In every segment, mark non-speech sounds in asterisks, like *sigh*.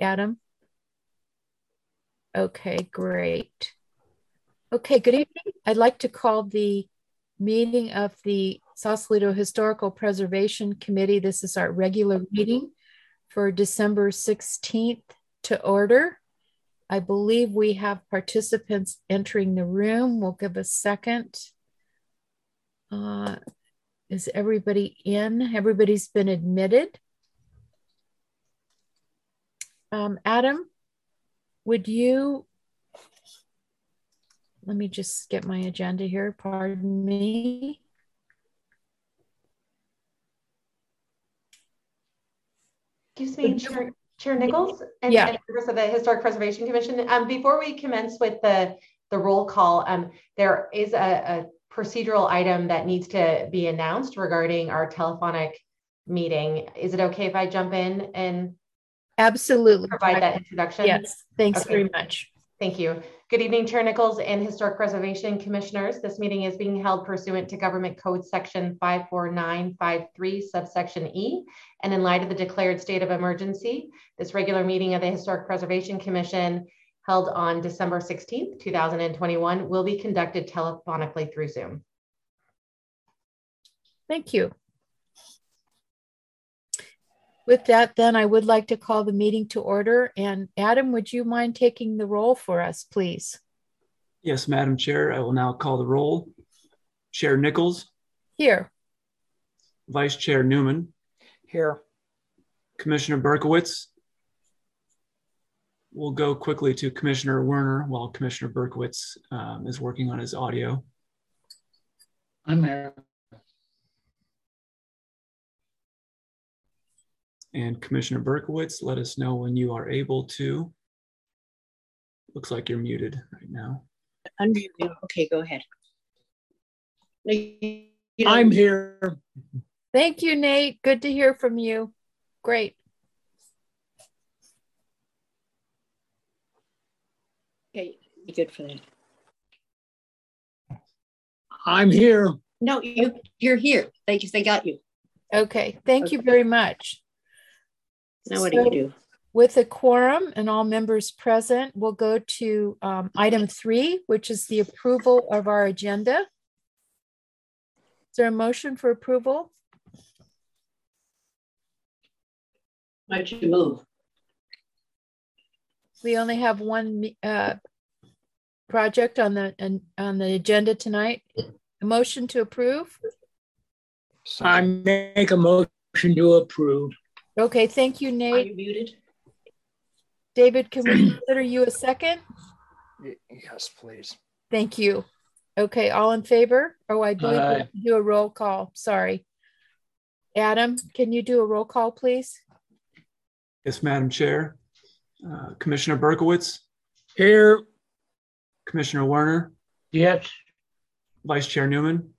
Adam? Okay, great. Okay, good evening. I'd like to call the meeting of the Sausalito Historical Preservation Committee. This is our regular meeting for December 16th to order. I believe we have participants entering the room. We'll give a second. Uh, is everybody in? Everybody's been admitted. Um, Adam, would you, let me just get my agenda here, pardon me. Excuse me, Chair, Chair Nichols and, yeah. and members of the Historic Preservation Commission. Um, before we commence with the, the roll call, um, there is a, a procedural item that needs to be announced regarding our telephonic meeting. Is it okay if I jump in and Absolutely. provide that introduction? Yes, thanks Okay. very much. Thank you. Good evening, Chair Nichols and Historic Preservation Commissioners. This meeting is being held pursuant to Government Code Section 54953 subsection E. And in light of the declared state of emergency, this regular meeting of the Historic Preservation Commission held on December 16th, 2021 will be conducted telephonically through Zoom. Thank you. With that, then I would like to call the meeting to order. And Adam, would you mind taking the roll for us, please? Yes, Madam Chair, I will now call the roll. Chair Nichols, Here. Vice Chair Newman, Here. Commissioner Berkowitz. We'll go quickly to Commissioner Werner while Commissioner Berkowitz um, is working on his audio. I'm here. And Commissioner Berkowitz, let us know when you are able to. Looks like you're muted right now. Unmute. Okay, go ahead. No, you- you don't- I'm here. Thank you, Nate. Good to hear from you. Great. Okay, be good for that. I'm here. No, you, you're here. They just, they got you. Okay. Thank you very much. Now what do you do? With a quorum and all members present, we'll go to um, item three, which is the approval of our agenda. Is there a motion for approval? Why'd you move? We only have one uh, project on the, on- on the agenda tonight. A motion to approve? I make a motion to approve. Okay, thank you, Nate. Are Nate. you muted? David, can we consider you a second? Yes, please. Thank you. Okay, all in favor? Oh, I believe we Aye. have to do a roll call. Sorry. Adam, can you do a roll call, please? Yes, Madam Chair. Uh, Commissioner Berkowitz, Here. Commissioner Werner, Yes. Vice Chair Newman,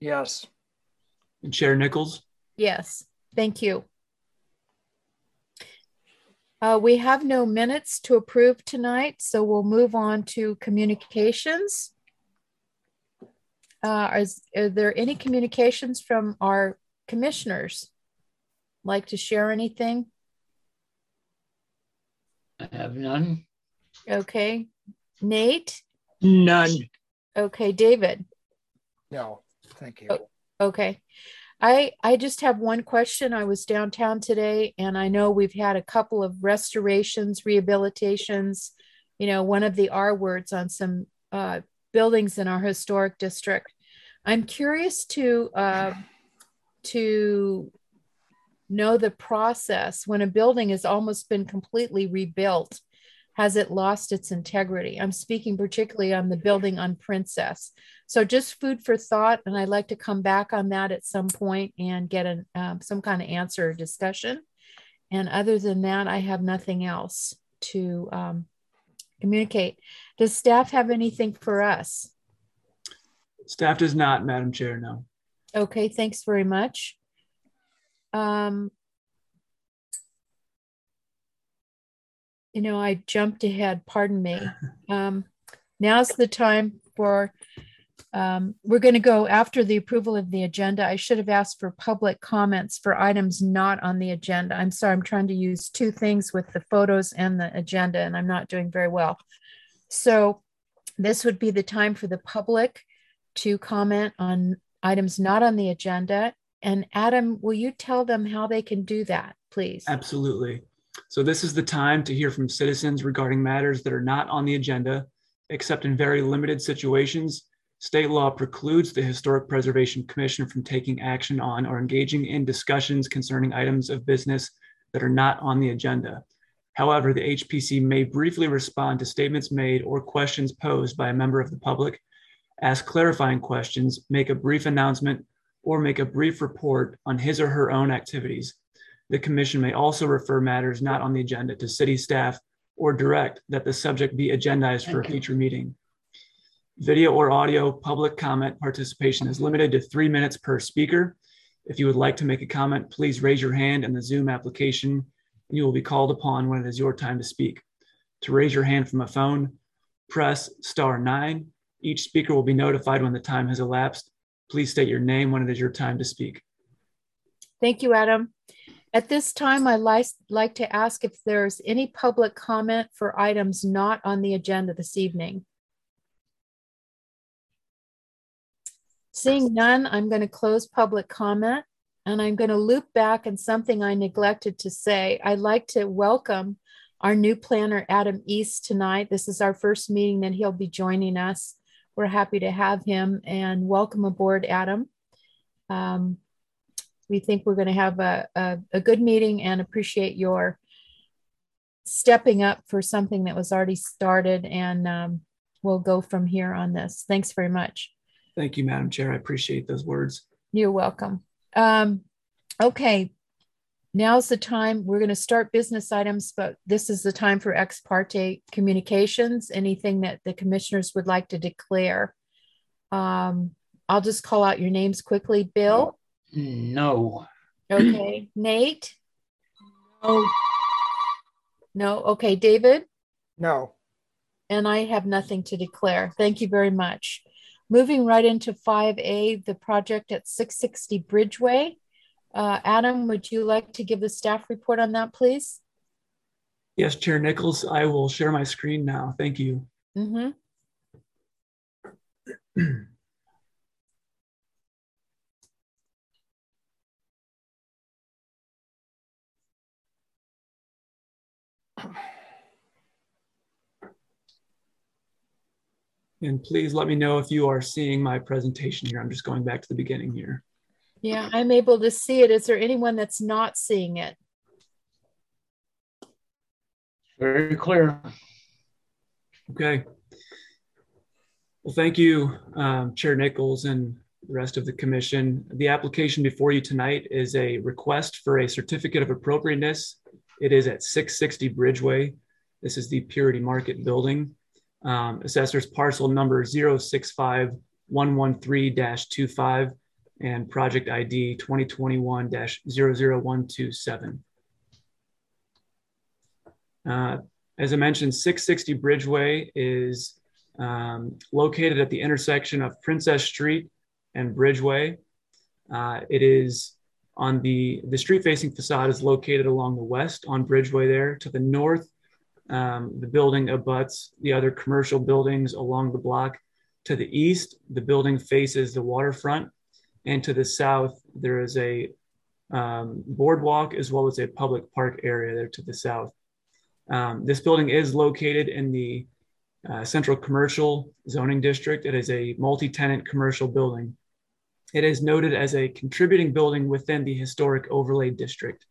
Yes. and Chair Nichols. Yes, thank you. Uh, we have no minutes to approve tonight, so we'll move on to communications. Uh, is, are there any communications from our commissioners? Like to share anything? I have none. Okay, Nate? None. Okay, David? No, thank you. Oh. Okay. I I just have one question. I was downtown today and I know we've had a couple of restorations, rehabilitations, you know, one of the R words on some uh, buildings in our historic district. I'm curious to uh, to know the process when a building has almost been completely rebuilt. Has it lost its integrity? I'm speaking particularly on the building on Princess. So just food for thought, and I'd like to come back on that at some point and get an, um, some kind of answer or discussion. And other than that, I have nothing else to um, communicate. Does staff have anything for us? Staff does not, Madam Chair, no. Okay, thanks very much. Um, you know, I jumped ahead, pardon me. *laughs* Um, now's the time for um, we're going to go after the approval of the agenda. I should have asked for public comments for items not on the agenda. I'm sorry, I'm trying to use two things with the photos and the agenda, and I'm not doing very well. So this would be the time for the public to comment on items not on the agenda. And Adam, will you tell them how they can do that, please? Absolutely. So this is the time to hear from citizens regarding matters that are not on the agenda, except in very limited situations. State law precludes the Historic Preservation Commission from taking action on or engaging in discussions concerning items of business that are not on the agenda. However, the HPC may briefly respond to statements made or questions posed by a member of the public, ask clarifying questions, make a brief announcement, or make a brief report on his or her own activities. The commission may also refer matters not on the agenda to city staff or direct that the subject be agendized for a future meeting. Video or audio public comment participation is limited to three minutes per speaker. If you would like to make a comment, please raise your hand in the Zoom application and you will be called upon when it is your time to speak. To raise your hand from a phone, press star nine. Each speaker will be notified when the time has elapsed. Please state your name when it is your time to speak. Thank you, Adam. At this time, I'd like, like to ask if there's any public comment for items not on the agenda this evening. Seeing none, I'm going to close public comment and I'm going to loop back and something I neglected to say. I'd like to welcome our new planner, Adam East, tonight. This is our first meeting that he'll be joining us. We're happy to have him and welcome aboard, Adam. Um, we think we're going to have a, a, a good meeting and appreciate your stepping up for something that was already started. And um, we'll go from here on this. Thanks very much. Thank you, Madam Chair. I appreciate those words. You're welcome. Um, okay, now's the time. We're going to start business items, but this is the time for ex parte communications, anything that the commissioners would like to declare. Um, I'll just call out your names quickly. Bill? No. Okay. Nate? No. No. Okay. David? No. And I have nothing to declare. Thank you very much. Moving right into 5A, the project at 660 Bridgeway. Uh, Adam, would you like to give the staff report on that, please? Yes, Chair Nichols, I will share my screen now. Thank you. Mm-hmm. *clears throat* *clears throat* And please let me know if you are seeing my presentation here. I'm just going back to the beginning here. Yeah, I'm able to see it. Is there anyone that's not seeing it? Very clear. Okay. Well, thank you, um, Chair Nichols and the rest of the commission. The application before you tonight is a request for a certificate of appropriateness. It is at 660 Bridgeway. This is the Purity Market building. Um, assessor's parcel number 065113-25 and project ID 2021-00127. Uh, as I mentioned, 660 Bridgeway is um, located at the intersection of Princess Street and Bridgeway. Uh, it is on the, the street facing facade is located along the west on Bridgeway there. To the north, um, the building abuts the other commercial buildings along the block. To the east, the building faces the waterfront. And to the south, there is a um, boardwalk as well as a public park area there to the south. Um, this building is located in the uh, Central Commercial Zoning District. It is a multi tenant commercial building. It is noted as a contributing building within the Historic Overlay District.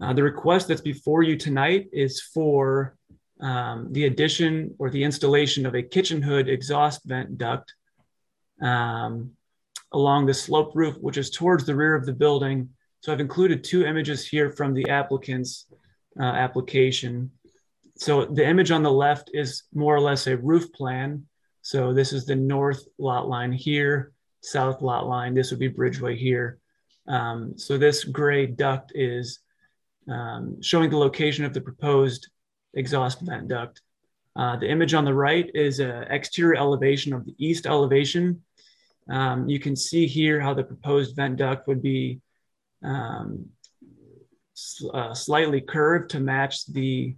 Uh, the request that's before you tonight is for um, the addition or the installation of a kitchen hood exhaust vent duct um, along the slope roof, which is towards the rear of the building. So I've included two images here from the applicant's uh, application. So the image on the left is more or less a roof plan. So this is the north lot line here, south lot line. This would be Bridgeway here. Um, so this gray duct is um, showing the location of the proposed exhaust vent duct. Uh, the image on the right is an exterior elevation of the east elevation. Um, you can see here how the proposed vent duct would be um, uh, slightly curved to match the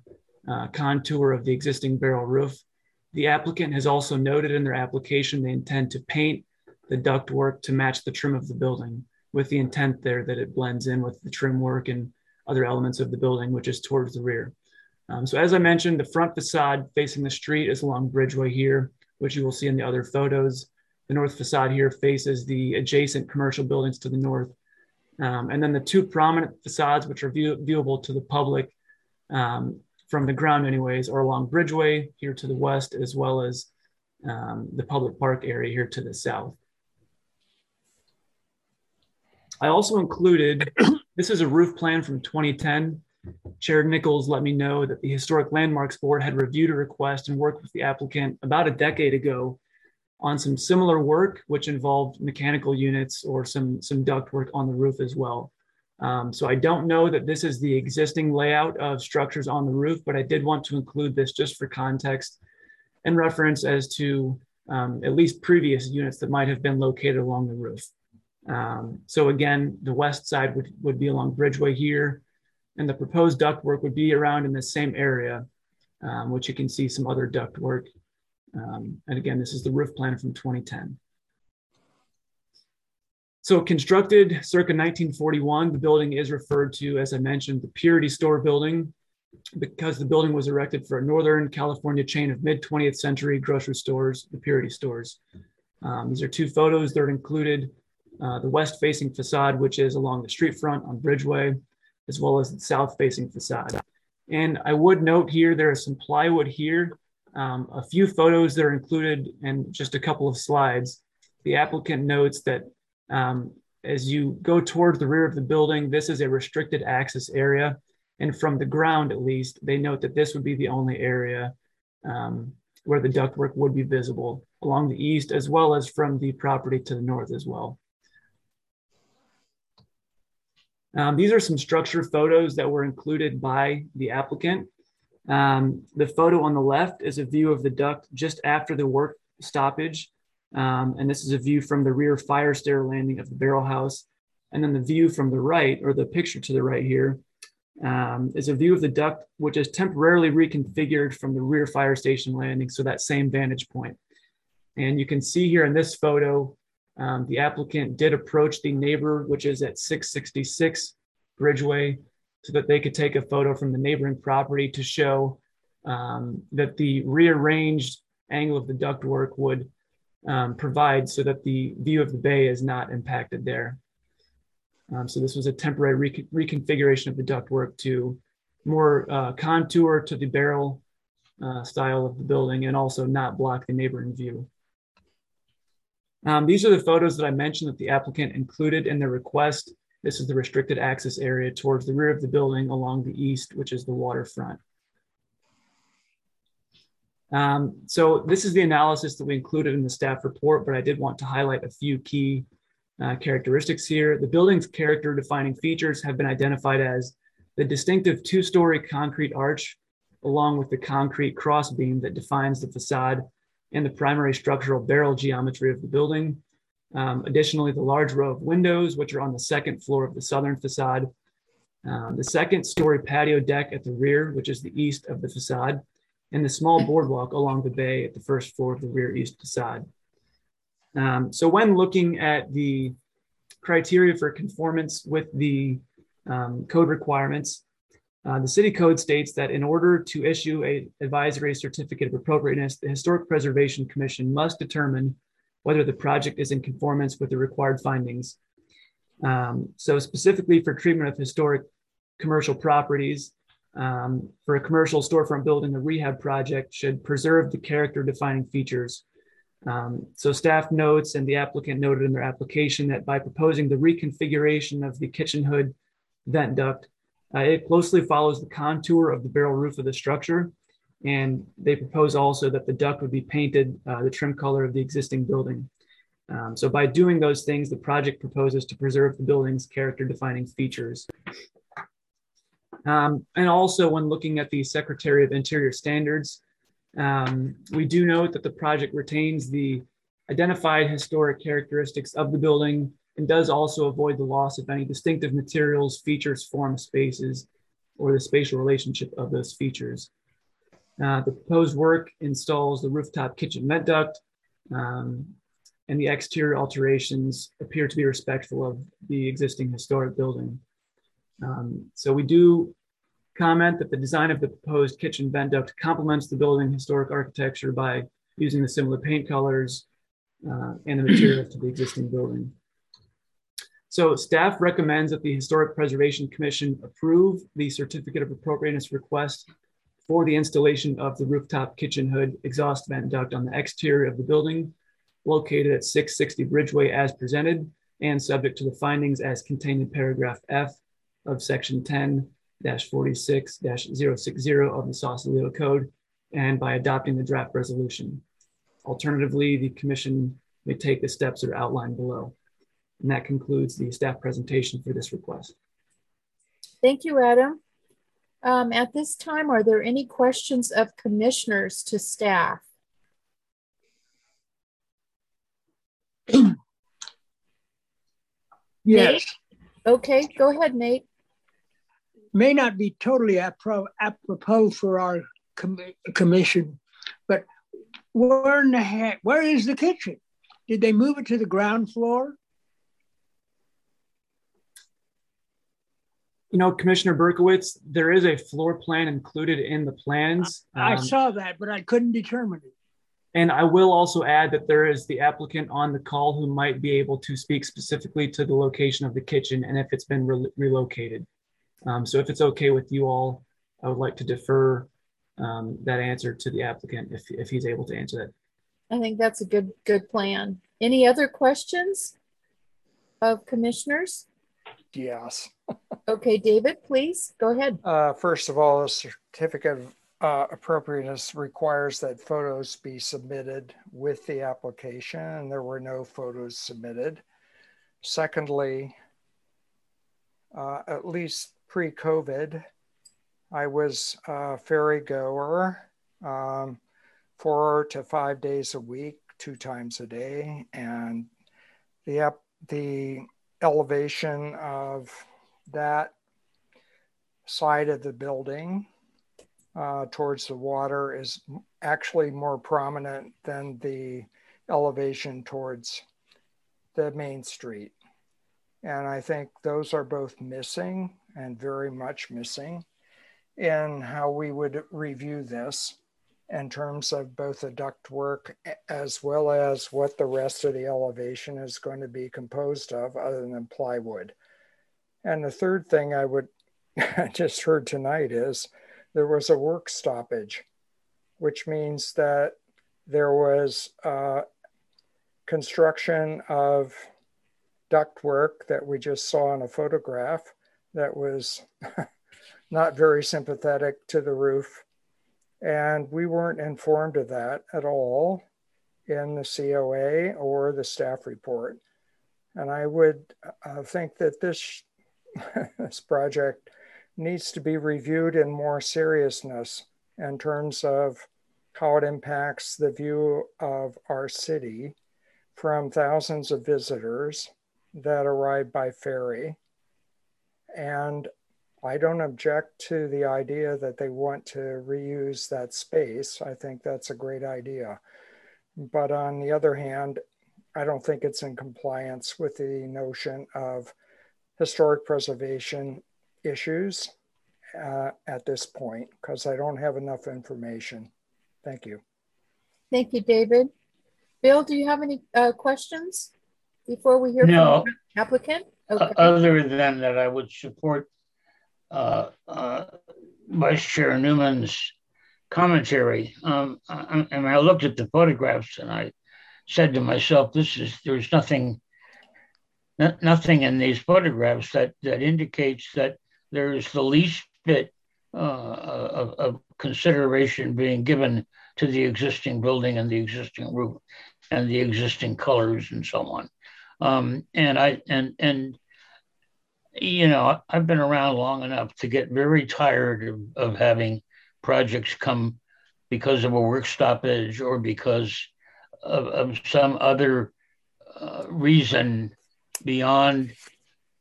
uh, contour of the existing barrel roof. The applicant has also noted in their application they intend to paint the ductwork to match the trim of the building with the intent there that it blends in with the trim work and other elements of the building, which is towards the rear. Um, so as I mentioned, the front facade facing the street is along Bridgeway here, which you will see in the other photos. The north facade here faces the adjacent commercial buildings to the north. Um, and then the two prominent facades, which are view viewable to the public um, from the ground anyways, or along Bridgeway here to the west, as well as um, the public park area here to the south. I also included, *coughs* this is a roof plan from 2010. Chair Nichols let me know that the Historic Landmarks Board had reviewed a request and worked with the applicant about a decade ago on some similar work, which involved mechanical units or some, some duct work on the roof as well. Um, so I don't know that this is the existing layout of structures on the roof, but I did want to include this just for context and reference as to um, at least previous units that might have been located along the roof. Um, so again, the west side would, would be along Bridgeway here, and the proposed ductwork would be around in the same area, um, which you can see some other ductwork. Um, and again, this is the roof plan from 2010. So constructed circa 1941, the building is referred to, as I mentioned, the Purity Store building, because the building was erected for a Northern California chain of mid 20th century grocery stores, the Purity Stores. Um, these are two photos that are included uh, the west facing facade, which is along the street front on Bridgeway, as well as the south facing facade. And I would note here, there is some plywood here, um, a few photos that are included and just a couple of slides. The applicant notes that um, as you go towards the rear of the building, this is a restricted access area. And from the ground, at least, they note that this would be the only area um, where the ductwork would be visible along the east, as well as from the property to the north as well. Um, these are some structure photos that were included by the applicant. Um, the photo on the left is a view of the duct just after the work stoppage. Um, and this is a view from the rear fire stair landing of the barrel house. And then the view from the right, or the picture to the right here, um, is a view of the duct, which is temporarily reconfigured from the rear fire station landing. So that same vantage point. And you can see here in this photo, um, the applicant did approach the neighbor, which is at 666 Bridgeway, so that they could take a photo from the neighboring property to show um, that the rearranged angle of the ductwork would um, provide so that the view of the bay is not impacted there. Um, so this was a temporary reconfiguration of the ductwork to more uh, contour to the barrel uh, style of the building and also not block the neighboring view. Um, these are the photos that I mentioned that the applicant included in their request. This is the restricted access area towards the rear of the building along the east, which is the waterfront. Um, so this is the analysis that we included in the staff report, but I did want to highlight a few key uh, characteristics here. The building's character defining features have been identified as the distinctive two-story concrete arch along with the concrete crossbeam that defines the facade and the primary structural barrel geometry of the building. Um, additionally, the large row of windows, which are on the second floor of the southern facade, um, the second story patio deck at the rear, which is the east of the facade, and the small boardwalk along the bay at the first floor of the rear east facade. Um, so when looking at the criteria for conformance with the um, code requirements, uh, the city code states that in order to issue a advisory certificate of appropriateness, the Historic Preservation Commission must determine whether the project is in conformance with the required findings. Um, so specifically for treatment of historic commercial properties, um, for a commercial storefront building, a rehab project should preserve the character defining features. Um, so staff notes and the applicant noted in their application that by proposing the reconfiguration of the kitchen hood vent duct, uh, it closely follows the contour of the barrel roof of the structure. And they propose also that the duct would be painted uh, the trim color of the existing building. Um, so by doing those things, the project proposes to preserve the building's character defining features. Um, and also when looking at the Secretary of Interior standards, Um, we do note that the project retains the identified historic characteristics of the building and does also avoid the loss of any distinctive materials, features, forms, spaces, or the spatial relationship of those features. Uh, the proposed work installs the rooftop kitchen vent duct, um, and the exterior alterations appear to be respectful of the existing historic building. Um, so we do comment that the design of the proposed kitchen vent duct complements the building historic architecture by using the similar paint colors uh, and the materials to the existing building. So staff recommends that the Historic Preservation Commission approve the certificate of appropriateness request for the installation of the rooftop kitchen hood exhaust vent duct on the exterior of the building located at 660 Bridgeway as presented and subject to the findings as contained in paragraph F of section 10 46 060 of the Sausalito Code and by adopting the draft resolution. Alternatively, the commission may take the steps that are outlined below. And that concludes the staff presentation for this request. Thank you, Adam. Um, at this time, are there any questions of commissioners to staff? *clears throat* yes. Nate? Okay, go ahead, Nate. May not be totally apropos for our com commission, but where in the heck, where is the kitchen? Did they move it to the ground floor? You know, Commissioner Berkowitz, there is a floor plan included in the plans. I, I um, saw that, but I couldn't determine it. And I will also add that there is the applicant on the call who might be able to speak specifically to the location of the kitchen and if it's been re relocated. Um, so if it's okay with you all, I would like to defer um, that answer to the applicant if, if he's able to answer that. I think that's a good good plan. Any other questions of commissioners? Yes. *laughs* okay, David, please go ahead. Uh, first of all, the certificate of uh, appropriateness requires that photos be submitted with the application, and there were no photos submitted. Secondly, uh, at least pre COVID, I was a ferry goer um, four to five days a week, two times a day, and the, the elevation of that side of the building uh, towards the water is actually more prominent than the elevation towards the main street. And I think those are both missing and very much missing in how we would review this in terms of both the ductwork as well as what the rest of the elevation is going to be composed of other than plywood. And the third thing I would *laughs* just heard tonight is there was a work stoppage, which means that there was uh, construction of ductwork that we just saw in a photograph that was *laughs* not very sympathetic to the roof. And we weren't informed of that at all in the COA or the staff report. And I would uh, think that this, *laughs* this project needs to be reviewed in more seriousness in terms of how it impacts the view of our city from thousands of visitors that arrive by ferry. And I don't object to the idea that they want to reuse that space. I think that's a great idea. But on the other hand, I don't think it's in compliance with the notion of historic preservation issues uh, at this point because I don't have enough information. Thank you. Thank you, David. Bill, do you have any uh, questions before we hear no. from the applicant? Okay. Other than that, I would support uh, uh, Vice Chair Newman's commentary. Um, I, and I looked at the photographs and I said to myself, "This is there's nothing, nothing in these photographs that that indicates that there's the least bit uh, of, of, consideration being given to the existing building and the existing roof and the existing colors and so on. Um, and I and and you know I've been around long enough to get very tired of, of having projects come because of a work stoppage or because of, of some other uh, reason beyond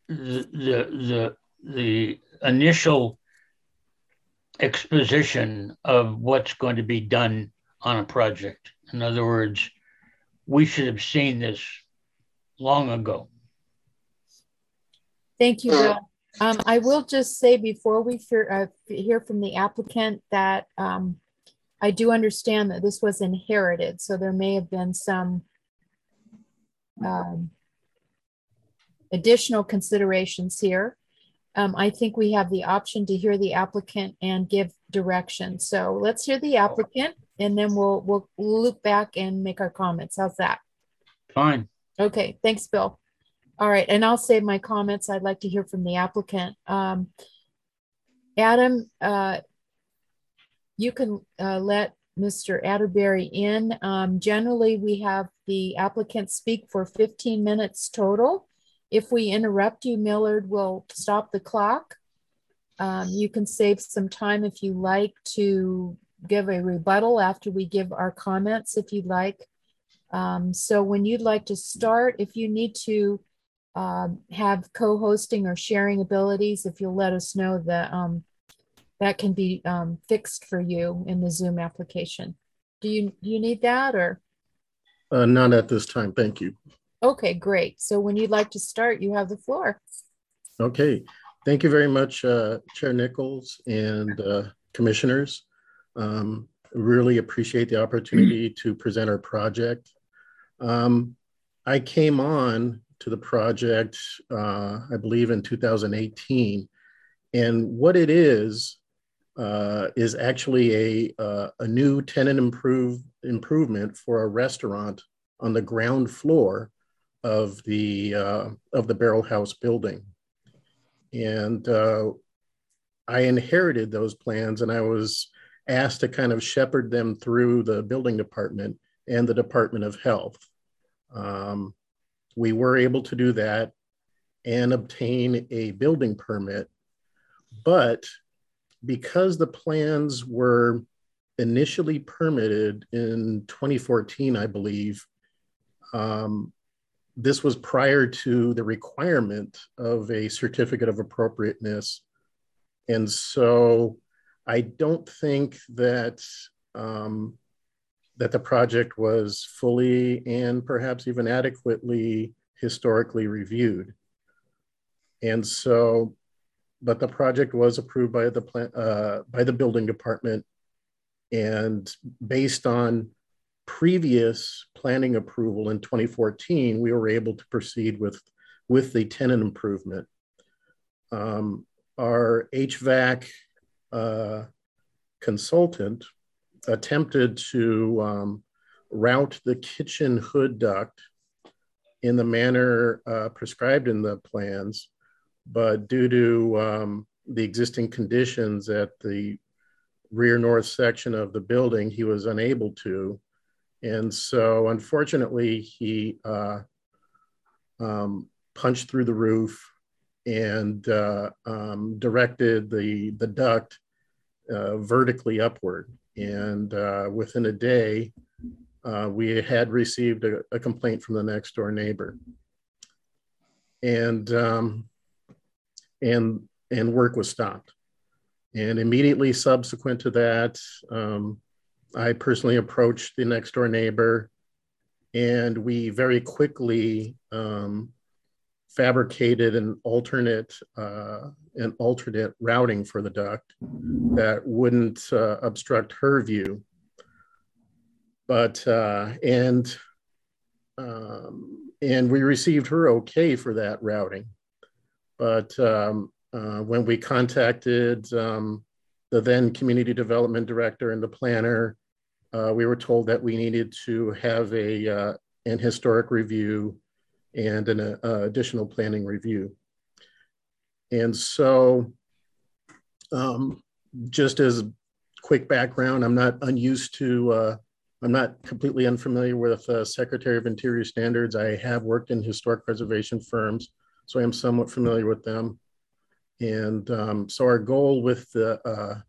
the, the, the, the initial exposition of what's going to be done on a project. In other words, we should have seen this long ago. Thank you, Bill. Um, I will just say before we hear, uh, hear from the applicant that um, I do understand that this was inherited, so there may have been some um, additional considerations here. Um, I think we have the option to hear the applicant and give direction. So let's hear the applicant and then we'll we'll loop back and make our comments. How's that? Fine. Okay, thanks, Bill. All right, and I'll save my comments. I'd like to hear from the applicant. Um, Adam, uh, you can uh, let Mr. Atterbury in. Um, generally, we have the applicant speak for 15 minutes total. If we interrupt you, Millard will stop the clock. Um, you can save some time if you like to give a rebuttal after we give our comments if you'd like. Um, so when you'd like to start, if you need to um, have co-hosting or sharing abilities, if you'll let us know that um, that can be um, fixed for you in the Zoom application. Do you, do you need that or? Uh, not at this time, thank you. Okay, great. So when you'd like to start, you have the floor. Okay, thank you very much, uh, Chair Nichols and uh, commissioners. Um, really appreciate the opportunity to present our project. Um, I came on to the project, uh, I believe in 2018. And what it is, uh, is actually a, uh, a new tenant improve, improvement for a restaurant on the ground floor of the, uh, of the Barrel House building. And uh, I inherited those plans and I was asked to kind of shepherd them through the building department and the Department of Health. Um, we were able to do that and obtain a building permit. But because the plans were initially permitted in 2014, I believe, um, this was prior to the requirement of a certificate of appropriateness. And so I don't think that um, that the project was fully and perhaps even adequately historically reviewed. And so, but the project was approved by the plan, uh, by the building department, and based on previous planning approval in 2014, we were able to proceed with with the tenant improvement. Um, our HVAC uh, consultant attempted to um, route the kitchen hood duct in the manner uh, prescribed in the plans, but due to um, the existing conditions at the rear north section of the building, he was unable to. And so, unfortunately, he uh, um, punched through the roof and uh, um, directed the, the duct uh, vertically upward. And uh, within a day, uh, we had received a, a, complaint from the next door neighbor. And, um, and, and work was stopped. And immediately subsequent to that, um, I personally approached the next door neighbor and we very quickly um, fabricated an alternate uh, an alternate routing for the duct that wouldn't uh, obstruct her view. But uh, and um, and we received her okay for that routing. But um, uh, when we contacted um, the then community development director and the planner, uh, we were told that we needed to have a uh, an historic review and an uh, additional planning review. And so, um, just as quick background, I'm not unused to, uh, I'm not completely unfamiliar with uh, Secretary of Interior standards. I have worked in historic preservation firms, so I am somewhat familiar with them. And um, so our goal with the uh,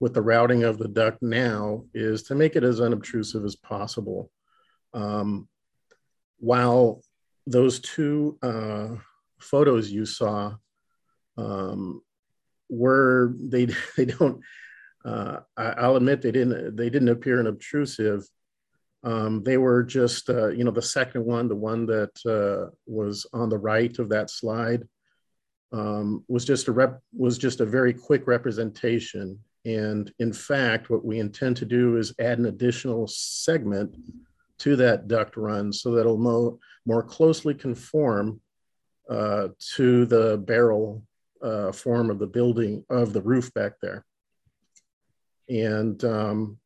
with the routing of the duct now is to make it as unobtrusive as possible. Um, while those two uh, photos you saw um, were they *laughs* they don't uh, I, will admit they didn't they didn't appear unobtrusive. Um, they were just uh, you know the second one, the one that uh, was on the right of that slide, um, was just a rep was just a very quick representation. And in fact, what we intend to do is add an additional segment to that duct run so that it'll mo- more closely conform uh, to the barrel uh, form of the building of the roof back there. And um,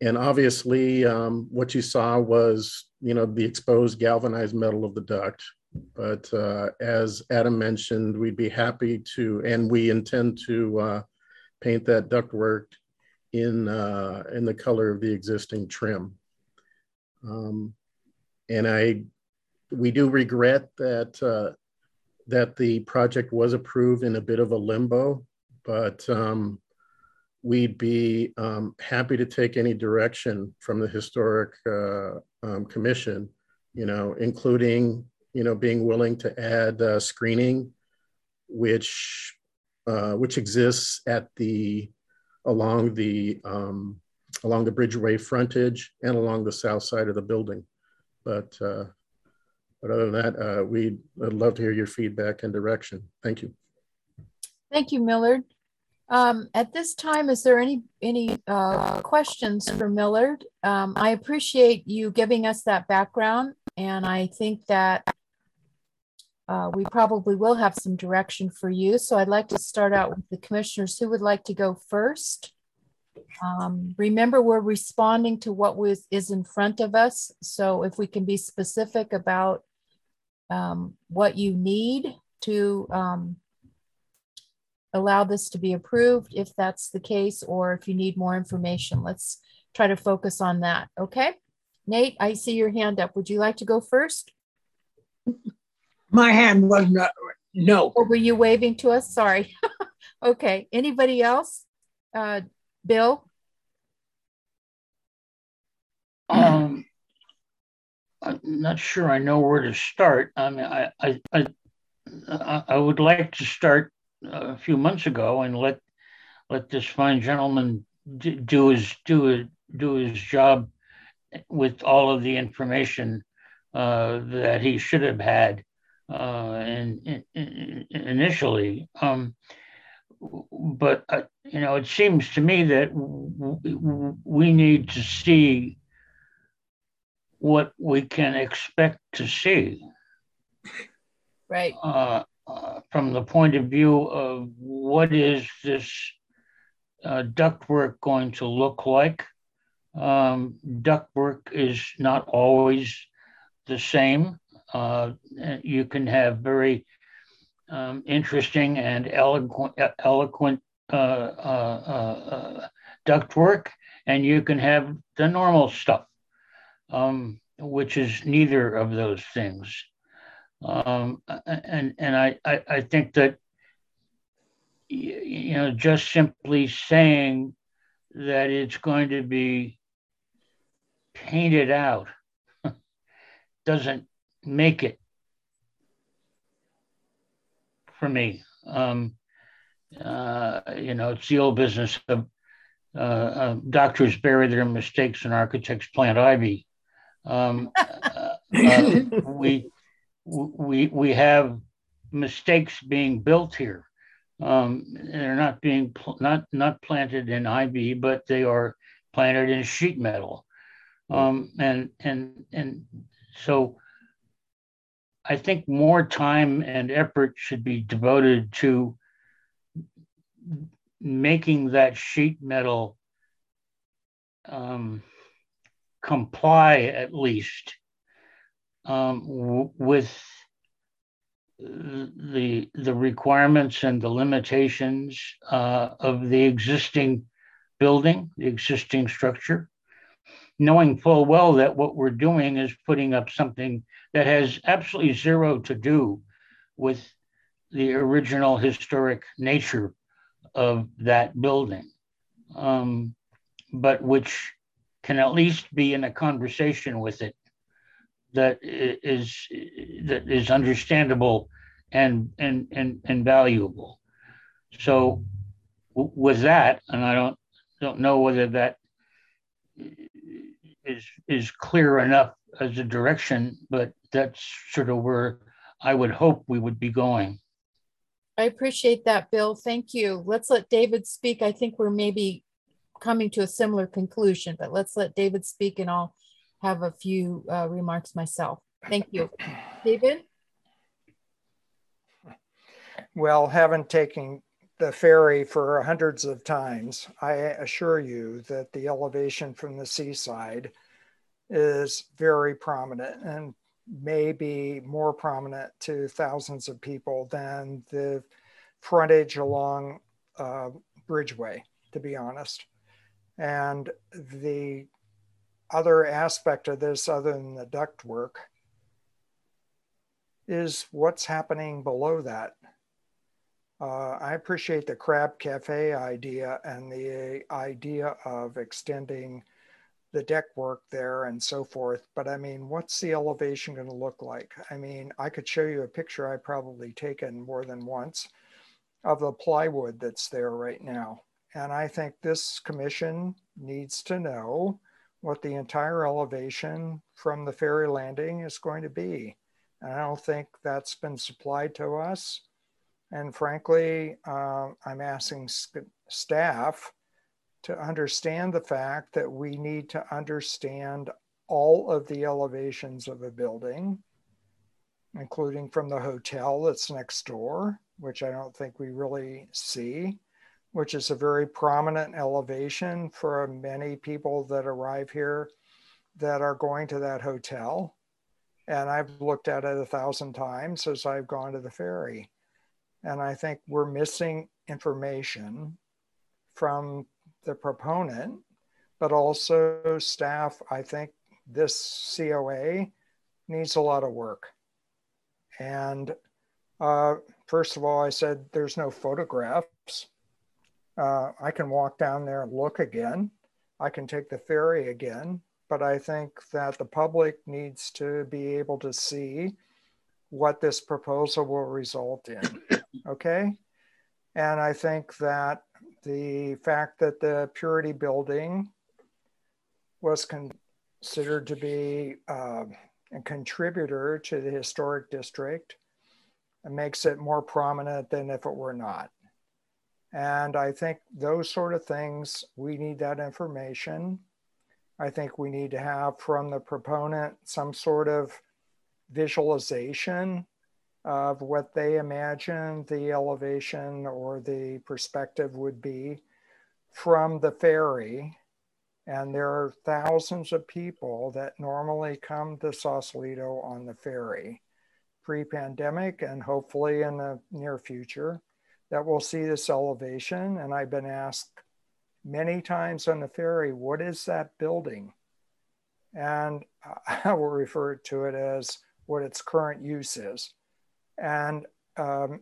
and obviously, um, what you saw was you know the exposed galvanized metal of the duct. But uh, as Adam mentioned, we'd be happy to, and we intend to uh, paint that ductwork in uh, in the color of the existing trim. Um, and I, we do regret that uh, that the project was approved in a bit of a limbo, but um, we'd be um, happy to take any direction from the historic uh, um, commission, you know, including, you know, being willing to add uh, screening, which uh, which exists at the along the um, along the bridgeway frontage and along the south side of the building. But uh, but other than that, uh, we'd love to hear your feedback and direction. Thank you. Thank you, Millard. Um, at this time, is there any any uh, questions for Millard? Um, I appreciate you giving us that background, and I think that uh, we probably will have some direction for you. So I'd like to start out with the commissioners. Who would like to go first? Um, remember, we're responding to what was is in front of us. So if we can be specific about um, what you need to um, allow this to be approved, if that's the case, or if you need more information, let's try to focus on that. Okay. Nate, I see your hand up. Would you like to go first? My hand was not, no. Or were you waving to us? Sorry. *laughs* okay. Anybody else? Uh, Bill? Um, I'm not sure I know where to start. I mean, I, I, I, I would like to start a few months ago and let let this fine gentleman do his do his, do his job with all of the information uh, that he should have had uh, in, in, initially. Um, but uh, you know, it seems to me that we need to see what we can expect to see. Right. Uh, uh, from the point of view of what is this uh, ductwork going to look like. Um, ductwork is not always the same. Uh, you can have very um, interesting and eloquent, eloquent uh, uh, uh, ductwork, and you can have the normal stuff, um, which is neither of those things. Um, and and I, I, I think that you know just simply saying that it's going to be painted out *laughs* doesn't make it for me. Um, uh, you know, it's the old business of uh, uh, doctors bury their mistakes and architects plant ivy. Um, *laughs* uh, uh, we we we have mistakes being built here. Um, they're not being pl- not not planted in ivy, but they are planted in sheet metal, um, and and and so I think more time and effort should be devoted to making that sheet metal um, comply at least um, w- with the the requirements and the limitations uh, of the existing building, the existing structure, knowing full well that what we're doing is putting up something that has absolutely zero to do with the original historic nature of that building. um, but which can at least be in a conversation with it that is that is understandable and and and, and valuable. So with that, and I don't don't know whether that is is clear enough as a direction, but that's sort of where I would hope we would be going. I appreciate that, Bill. Thank you. Let's let David speak. I think we're maybe coming to a similar conclusion, but let's let David speak and I'll have a few uh, remarks myself. Thank you. David? Well, having taken the ferry for hundreds of times, I assure you that the elevation from the seaside is very prominent and may be more prominent to thousands of people than the frontage along uh, Bridgeway, to be honest. And the other aspect of this, other than the duct work, is what's happening below that. Uh, I appreciate the Crab Cafe idea and the idea of extending the deck work there and so forth. But I mean, what's the elevation going to look like? I mean, I could show you a picture I've probably taken more than once of the plywood that's there right now. And I think this commission needs to know what the entire elevation from the ferry landing is going to be. And I don't think that's been supplied to us. And frankly, uh, I'm asking staff to understand the fact that we need to understand all of the elevations of a building, including from the hotel that's next door, which I don't think we really see, which is a very prominent elevation for many people that arrive here that are going to that hotel. And I've looked at it a thousand times as I've gone to the ferry. And I think we're missing information from the proponent, but also staff. I think this COA needs a lot of work. And uh, first of all, I said there's no photographs. Uh, I can walk down there and look again. I can take the ferry again, but I think that the public needs to be able to see what this proposal will result in. Okay. And I think that the fact that the Purity building was considered to be uh, a contributor to the historic district makes it more prominent than if it were not. And I think those sort of things, we need that information. I think we need to have from the proponent some sort of visualization of what they imagine the elevation or the perspective would be from the ferry. And there are thousands of people that normally come to Sausalito on the ferry pre pandemic and hopefully in the near future that will see this elevation. And I've been asked many times on the ferry, what is that building? And *laughs* I will refer to it as what its current use is and um,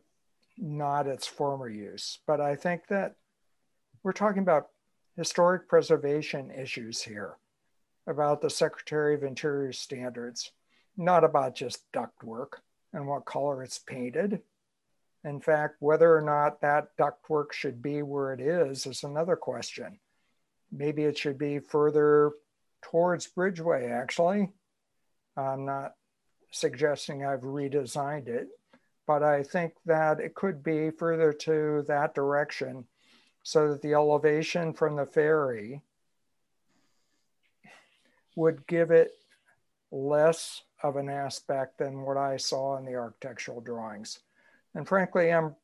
not its former use. But I think that we're talking about historic preservation issues here, about the Secretary of Interior standards, not about just ductwork and what color it's painted. In fact, whether or not that ductwork should be where it is is another question. Maybe it should be further towards Bridgeway, actually. I'm not suggesting I've redesigned it, but I think that it could be further to that direction so that the elevation from the ferry would give it less of an aspect than what I saw in the architectural drawings. And frankly, I'm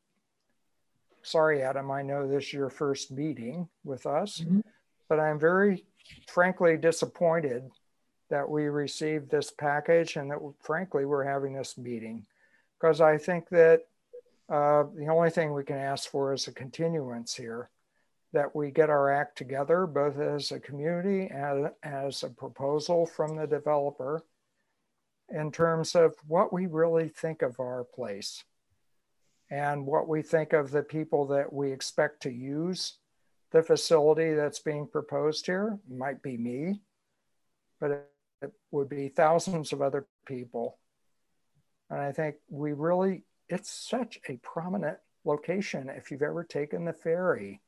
sorry, Adam, I know this is your first meeting with us, mm-hmm. but I'm very frankly disappointed that we received this package and that frankly we're having this meeting because I think that uh, the only thing we can ask for is a continuance here that we get our act together both as a community and as a proposal from the developer in terms of what we really think of our place and what we think of the people that we expect to use the facility that's being proposed here. It might be me, but it, it would be thousands of other people. And I think we really, it's such a prominent location. If you've ever taken the ferry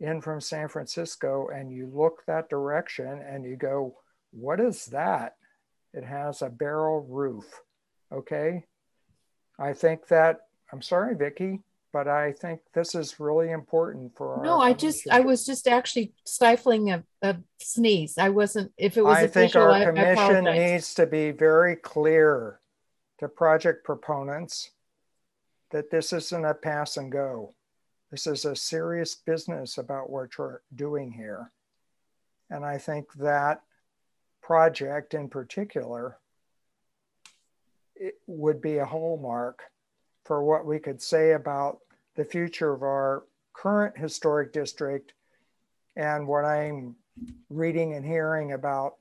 in from San Francisco and you look that direction and you go, what is that? It has a barrel roof. Okay. I think that, I'm sorry, Vicki, but I think this is really important for No, I just, I was just actually stifling a, a sneeze. I wasn't, if it was I official, think our I, I commission apologize. needs to be very clear to project proponents that this isn't a pass and go. This is a serious business about what we're doing here. And I think that project in particular it would be a hallmark for what we could say about the future of our current historic district and what I'm reading and hearing about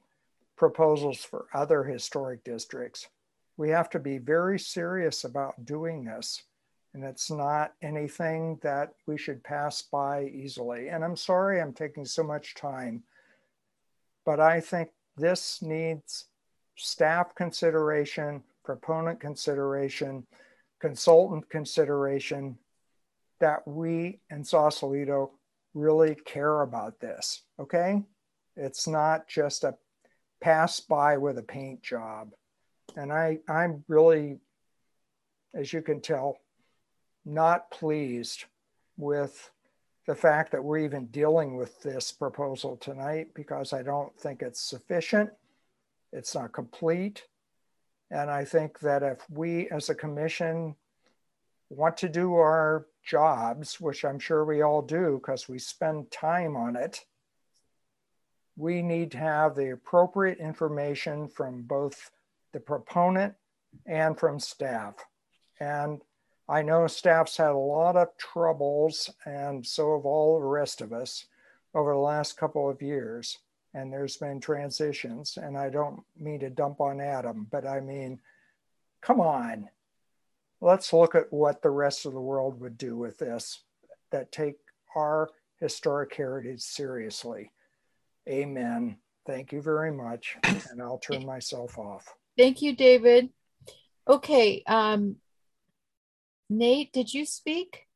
proposals for other historic districts. We have to be very serious about doing this. And it's not anything that we should pass by easily. And I'm sorry I'm taking so much time, but I think this needs staff consideration, proponent consideration, consultant consideration that we in Sausalito really care about this. Okay. It's not just a pass by with a paint job. And I, I'm really, as you can tell, not pleased with the fact that we're even dealing with this proposal tonight because I don't think it's sufficient. It's not complete. And I think that if we as a commission want to do our jobs, which I'm sure we all do because we spend time on it, we need to have the appropriate information from both the proponent and from staff. And I know staff's had a lot of troubles, and so have all the rest of us over the last couple of years. And there's been transitions, and I don't mean to dump on Adam, but I mean, come on, let's look at what the rest of the world would do with this that take our historic heritage seriously. Amen. Thank you very much. And I'll turn myself off. Thank you, David. Okay, um, Nate, did you speak?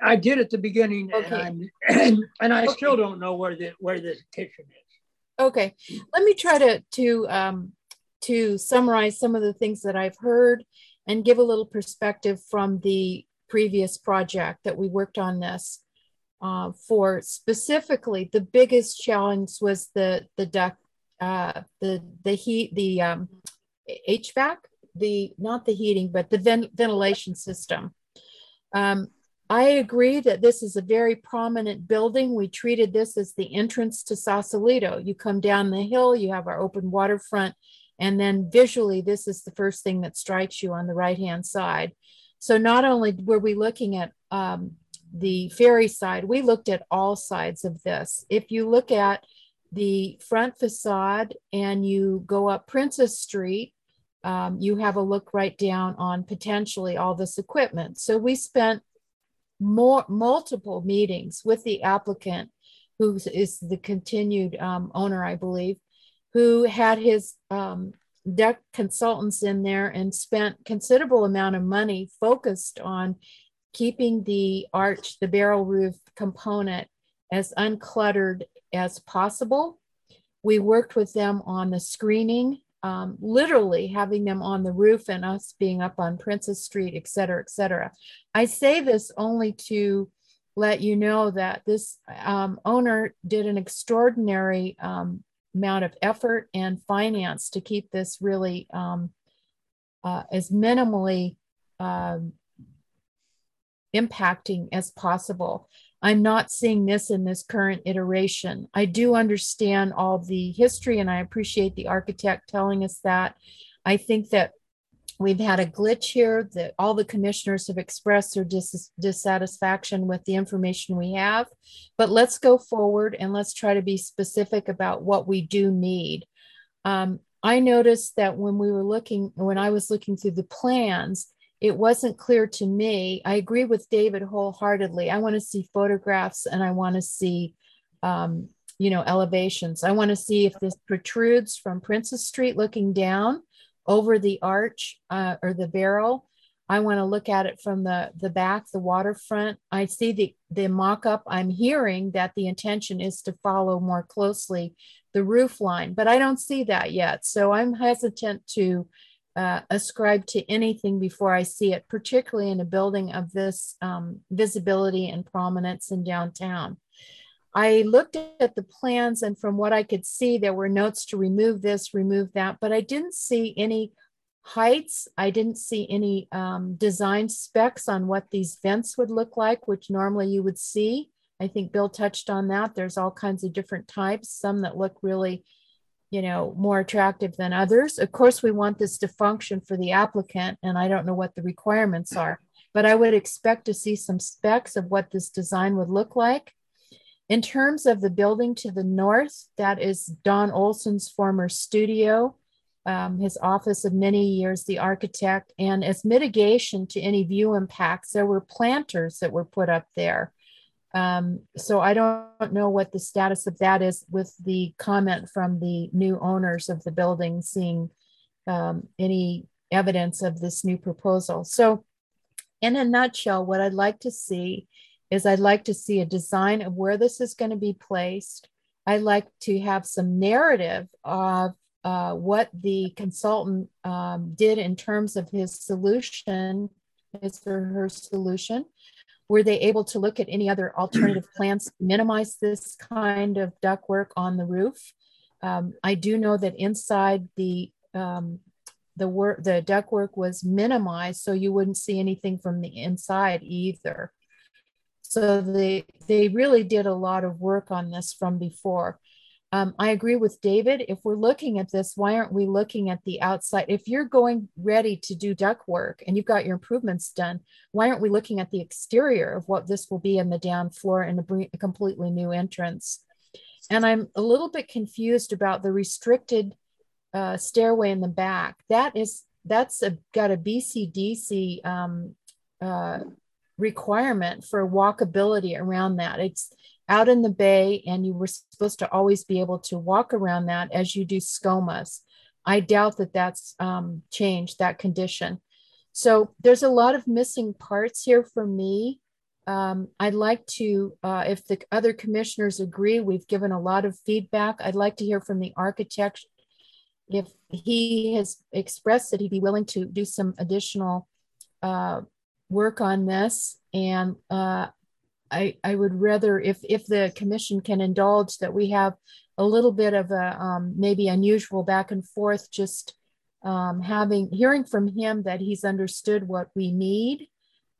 I did at the beginning, Okay. and, I'm, and I Okay. still don't know where the where the kitchen is. Okay, let me try to to um, to summarize some of the things that I've heard and give a little perspective from the previous project that we worked on this uh, for. Specifically, the biggest challenge was the the duct, uh, the the heat, the um, HVAC, the not the heating, but the ven- ventilation system. Um, I agree that this is a very prominent building. We treated this as the entrance to Sausalito. You come down the hill, you have our open waterfront, and then visually, this is the first thing that strikes you on the right hand side. So, not only were we looking at um, the ferry side, we looked at all sides of this. If you look at the front facade and you go up Princess Street, um, you have a look right down on potentially all this equipment. So, we spent more multiple meetings with the applicant who is the continued um, owner i believe who had his um, deck consultants in there and spent considerable amount of money focused on keeping the arch the barrel roof component as uncluttered as possible we worked with them on the screening um, literally having them on the roof and us being up on Princess Street, et cetera, et cetera. I say this only to let you know that this um, owner did an extraordinary um, amount of effort and finance to keep this really um, uh, as minimally um, impacting as possible. I'm not seeing this in this current iteration. I do understand all the history and I appreciate the architect telling us that. I think that we've had a glitch here that all the commissioners have expressed their dis- dissatisfaction with the information we have. But let's go forward and let's try to be specific about what we do need. Um, I noticed that when we were looking, when I was looking through the plans, it wasn't clear to me. I agree with David wholeheartedly. I want to see photographs and I want to see, um, you know, elevations. I want to see if this protrudes from Princess Street looking down over the arch uh, or the barrel. I want to look at it from the, the back, the waterfront. I see the, the mock up. I'm hearing that the intention is to follow more closely the roof line, but I don't see that yet. So I'm hesitant to uh, ascribe to anything before I see it, particularly in a building of this um, visibility and prominence in downtown. I looked at the plans, and from what I could see, there were notes to remove this, remove that, but I didn't see any heights. I didn't see any um, design specs on what these vents would look like, which normally you would see. I think Bill touched on that. There's all kinds of different types, some that look really you know, more attractive than others. Of course, we want this to function for the applicant, and I don't know what the requirements are, but I would expect to see some specs of what this design would look like. In terms of the building to the north, that is Don Olson's former studio, um, his office of many years, the architect. And as mitigation to any view impacts, there were planters that were put up there um, so I don't know what the status of that is with the comment from the new owners of the building seeing um, any evidence of this new proposal. So in a nutshell, what I'd like to see is I'd like to see a design of where this is going to be placed. I'd like to have some narrative of uh, what the consultant um, did in terms of his solution, his or her solution. Were they able to look at any other *clears throat* alternative plans to minimize this kind of ductwork on the roof? Um, I do know that inside the um, the work the ductwork was minimized, so you wouldn't see anything from the inside either. So they they really did a lot of work on this from before. Um, I agree with David. If we're looking at this, why aren't we looking at the outside? If you're going ready to do duct work and you've got your improvements done, why aren't we looking at the exterior of what this will be in the down floor and a, a completely new entrance? And I'm a little bit confused about the restricted uh, stairway in the back. That is that's a, got a BCDC um, uh, requirement for walkability around that. It's out in the bay and you were supposed to always be able to walk around that as you do SCOMAs. I doubt that that's um, changed that condition. So there's a lot of missing parts here for me. Um, I'd like to, uh, if the other commissioners agree, we've given a lot of feedback. I'd like to hear from the architect if he has expressed that he'd be willing to do some additional uh, work on this. And uh, I, I would rather if if the commission can indulge that we have a little bit of a um, maybe unusual back and forth just um, having hearing from him that he's understood what we need.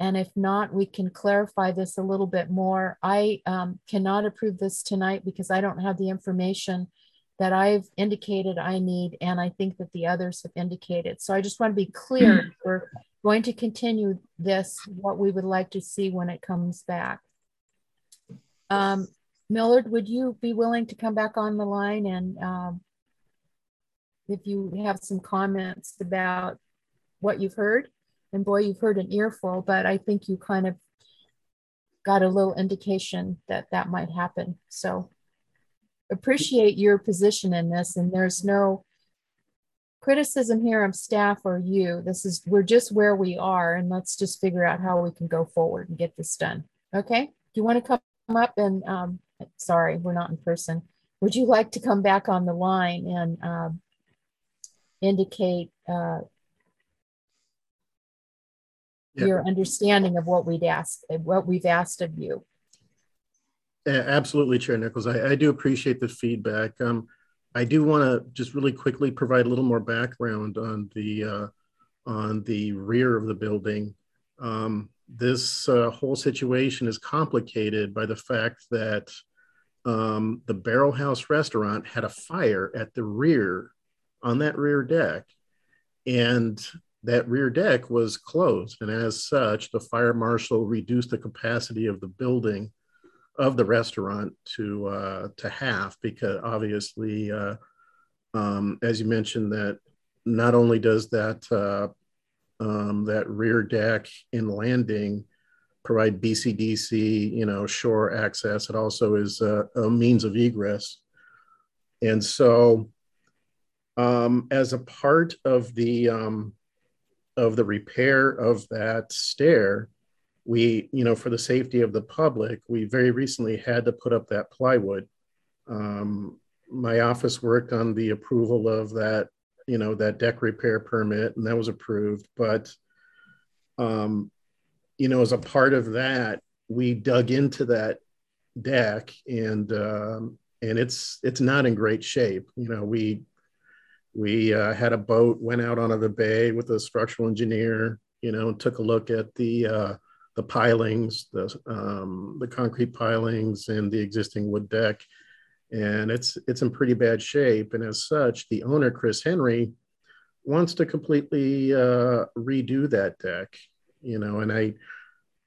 And if not we can clarify this a little bit more. I um, cannot approve this tonight because i don't have the information that i've indicated i need and i think that the others have indicated. So i just want to be clear we're going to continue this what we would like to see when it comes back um, Millard, would you be willing to come back on the line and um, if you have some comments about what you've heard? And boy, you've heard an earful, but I think you kind of got a little indication that that might happen. So appreciate your position in this. And there's no criticism here of staff or you. This is, we're just where we are and let's just figure out how we can go forward and get this done. Okay. Do you want to come up and um, sorry, we're not in person. Would you like to come back on the line and um, indicate uh, your understanding of what we'd asked, what we've asked of you? Absolutely, Chair Nichols. I, I do appreciate the feedback. Um, I do want to just really quickly provide a little more background on the uh, on the rear of the building. Um, this uh, whole situation is complicated by the fact that um, the Barrel House restaurant had a fire at the rear on that rear deck. And that rear deck was closed. And as such, the fire marshal reduced the capacity of the building of the restaurant to uh, to half because obviously, uh, um, as you mentioned, that not only does that uh, um, that rear deck and landing provide BCDC, you know, shore access. It also is a, a means of egress. And so um, as a part of the um, of the repair of that stair, we, you know, for the safety of the public, we very recently had to put up that plywood. Um, my office worked on the approval of that, you know, that deck repair permit, and that was approved. But, um, you know, as a part of that, we dug into that deck, and um, and it's it's not in great shape. You know, we we uh, had a boat, went out onto the bay with a structural engineer, you know, took a look at the uh, the pilings, the um, the concrete pilings, and the existing wood deck, and it's it's in pretty bad shape. And as such, the owner, Chris Henry, wants to completely uh, redo that deck, you know. And I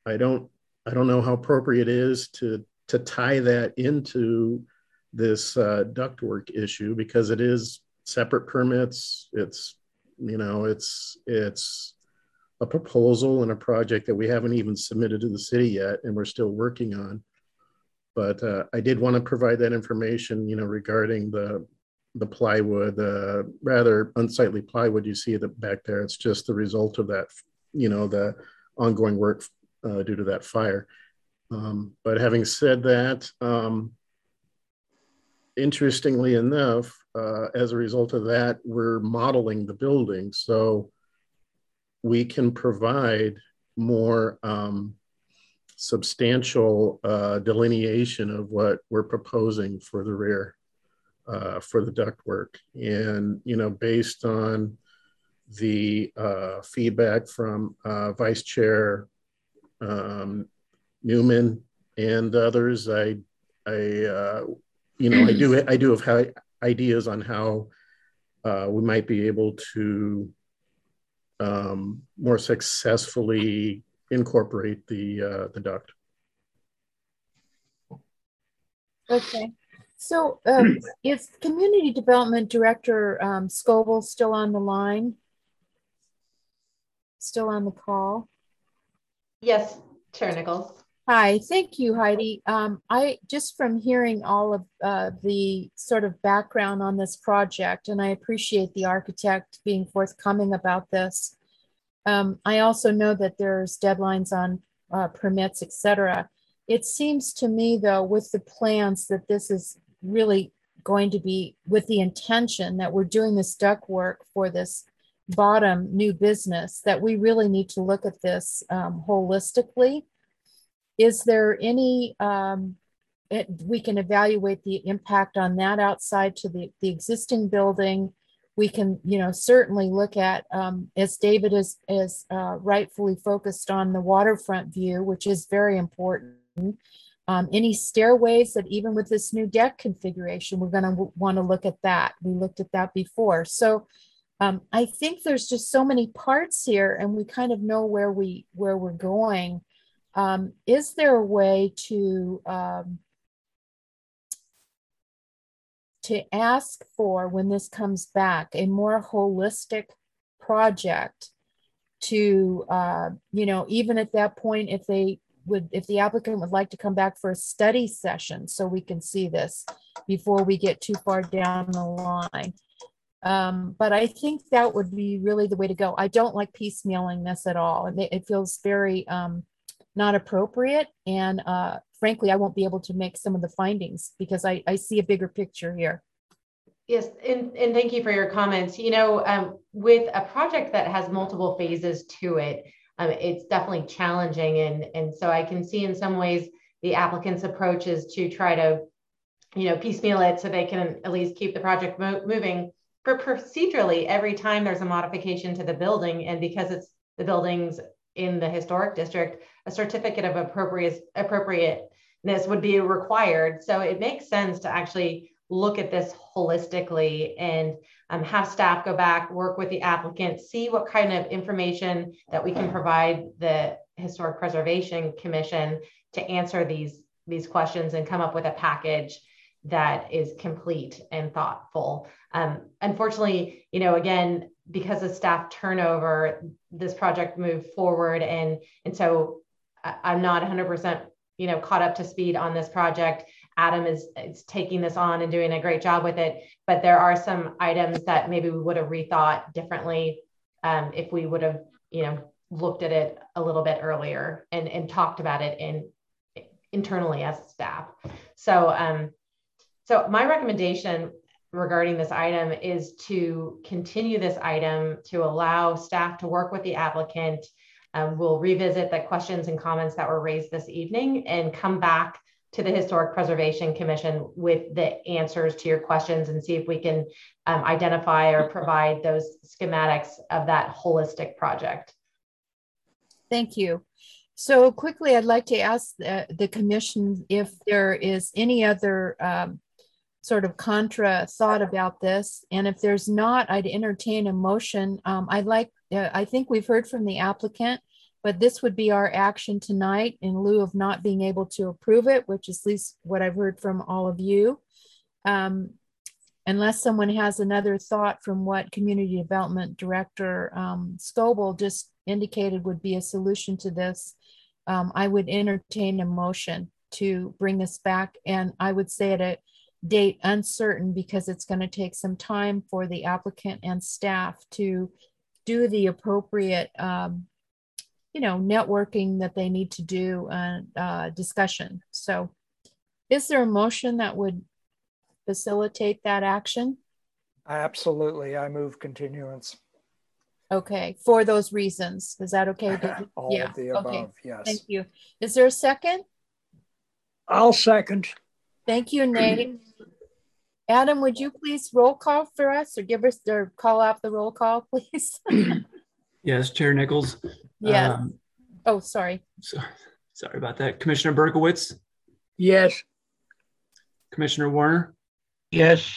I don't I don't know how appropriate it is to to tie that into this uh, ductwork issue because it is separate permits. It's, you know, it's, it's a proposal and a project that we haven't even submitted to the city yet and we're still working on. But uh, I did want to provide that information, you know, regarding the the plywood, uh, rather unsightly plywood you see that back there. It's just the result of that, you know, the ongoing work uh, due to that fire. Um, but having said that, um, interestingly enough, uh, as a result of that, we're modeling the building. So we can provide more um, substantial uh, delineation of what we're proposing for the rear, uh, for the ductwork. And, you know, based on the uh, feedback from uh, Vice Chair um, Newman and others, I, I, uh, you know, I do, I do have ideas on how uh, we might be able to um, more successfully incorporate the uh, the duct. Okay. So um, *clears throat* is Community Development Director um, Scoville still on the line? Still on the call? Yes, Chair Nichols. Hi, thank you, Heidi. Um, I just from hearing all of uh, the sort of background on this project, and I appreciate the architect being forthcoming about this. Um, I also know that there's deadlines on uh, permits, etc. It seems to me, though, with the plans that this is really going to be with the intention that we're doing this duct work for this bottom new business, that we really need to look at this um, holistically is there any, um, it, we can evaluate the impact on that outside to the, the existing building. We can, you know, certainly look at, um, as David is, is uh, rightfully focused on the waterfront view, which is very important. Um, any stairways that even with this new deck configuration, we're going to want to look at that. We looked at that before. So um, I think there's just so many parts here and we kind of know where we where we're going. Um, is there a way to um, to ask for when this comes back a more holistic project to uh, you know even at that point if they would if the applicant would like to come back for a study session so we can see this before we get too far down the line um, but I think that would be really the way to go. I don't like piecemealing this at all. It, it feels very um, not appropriate. And uh, frankly, I won't be able to make some of the findings because I, I see a bigger picture here. Yes, and, and thank you for your comments. You know, um, with a project that has multiple phases to it, um, it's definitely challenging. And, and so I can see in some ways the applicant's approach is to try to, you know, piecemeal it so they can at least keep the project mo moving. But procedurally, every time there's a modification to the building, and because it's the building's in the historic district, a certificate of appropriate appropriateness would be required. So it makes sense to actually look at this holistically and um, have staff go back, work with the applicant, see what kind of information that we can provide the Historic Preservation Commission to answer these, these questions and come up with a package that is complete and thoughtful. Um, unfortunately, you know, again, because of staff turnover, this project moved forward. And, and so I, am not 100%, you know, caught up to speed on this project. Adam is, is taking this on and doing a great job with it. But there are some items that maybe we would have rethought differently um, if we would have, you know, looked at it a little bit earlier and, and talked about it in internally as staff. So, um, so my recommendation regarding this item is to continue this item to allow staff to work with the applicant. Um, we'll revisit the questions and comments that were raised this evening and come back to the Historic Preservation Commission with the answers to your questions and see if we can um, identify or provide those schematics of that holistic project. Thank you. So quickly, I'd like to ask the, the commission if there is any other um, sort of contra thought about this. And if there's not, I'd entertain a motion. Um, I'd like, uh, I think we've heard from the applicant, but this would be our action tonight in lieu of not being able to approve it, which is at least what I've heard from all of you. Um, unless someone has another thought from what Community Development Director um, Scoville just indicated would be a solution to this, um, I would entertain a motion to bring this back. And I would say at a date uncertain because it's going to take some time for the applicant and staff to do the appropriate, um, you know, networking that they need to do and uh, discussion. So is there a motion that would facilitate that action? Absolutely. I move continuance. Okay, for those reasons. Is that okay? *laughs* All yeah. of the above, okay. yes. Thank you. Is there a second? I'll second. Thank you, Nate. Adam, would you please roll call for us or give us or call out the roll call, *laughs* please? yes, Chair Nichols. Yes. Um, oh, sorry. So, sorry about that. Commissioner Berkowitz? Yes. Commissioner Warner? Yes.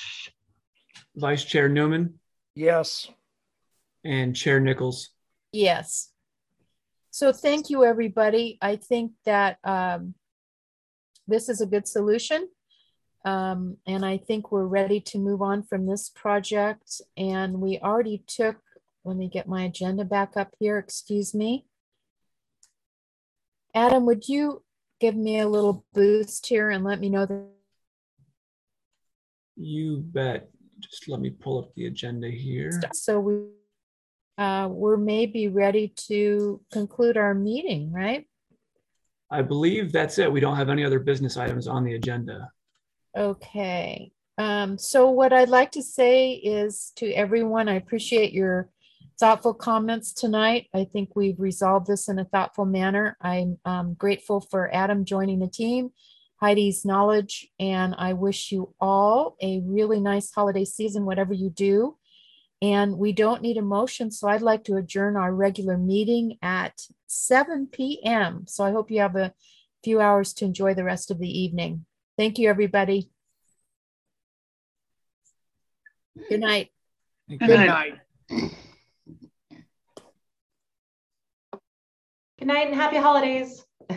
Vice Chair Newman? Yes. And Chair Nichols? Yes. So thank you, everybody. I think that um, this is a good solution. Um, and I think we're ready to move on from this project. And we already took, let me get my agenda back up here, excuse me. Adam, would you give me a little boost here and let me know that? You bet. Just let me pull up the agenda here. So we, uh, we're maybe ready to conclude our meeting, right? I believe that's it. We don't have any other business items on the agenda. Okay. Um, so what I'd like to say is to everyone, I appreciate your thoughtful comments tonight. I think we've resolved this in a thoughtful manner. I'm um, grateful for Adam joining the team, Heidi's knowledge, and I wish you all a really nice holiday season, whatever you do. And we don't need a motion, so I'd like to adjourn our regular meeting at 7 p.m. So I hope you have a few hours to enjoy the rest of the evening. Thank you, everybody. Good night. Good, Good night. night. Good night and happy holidays. *laughs*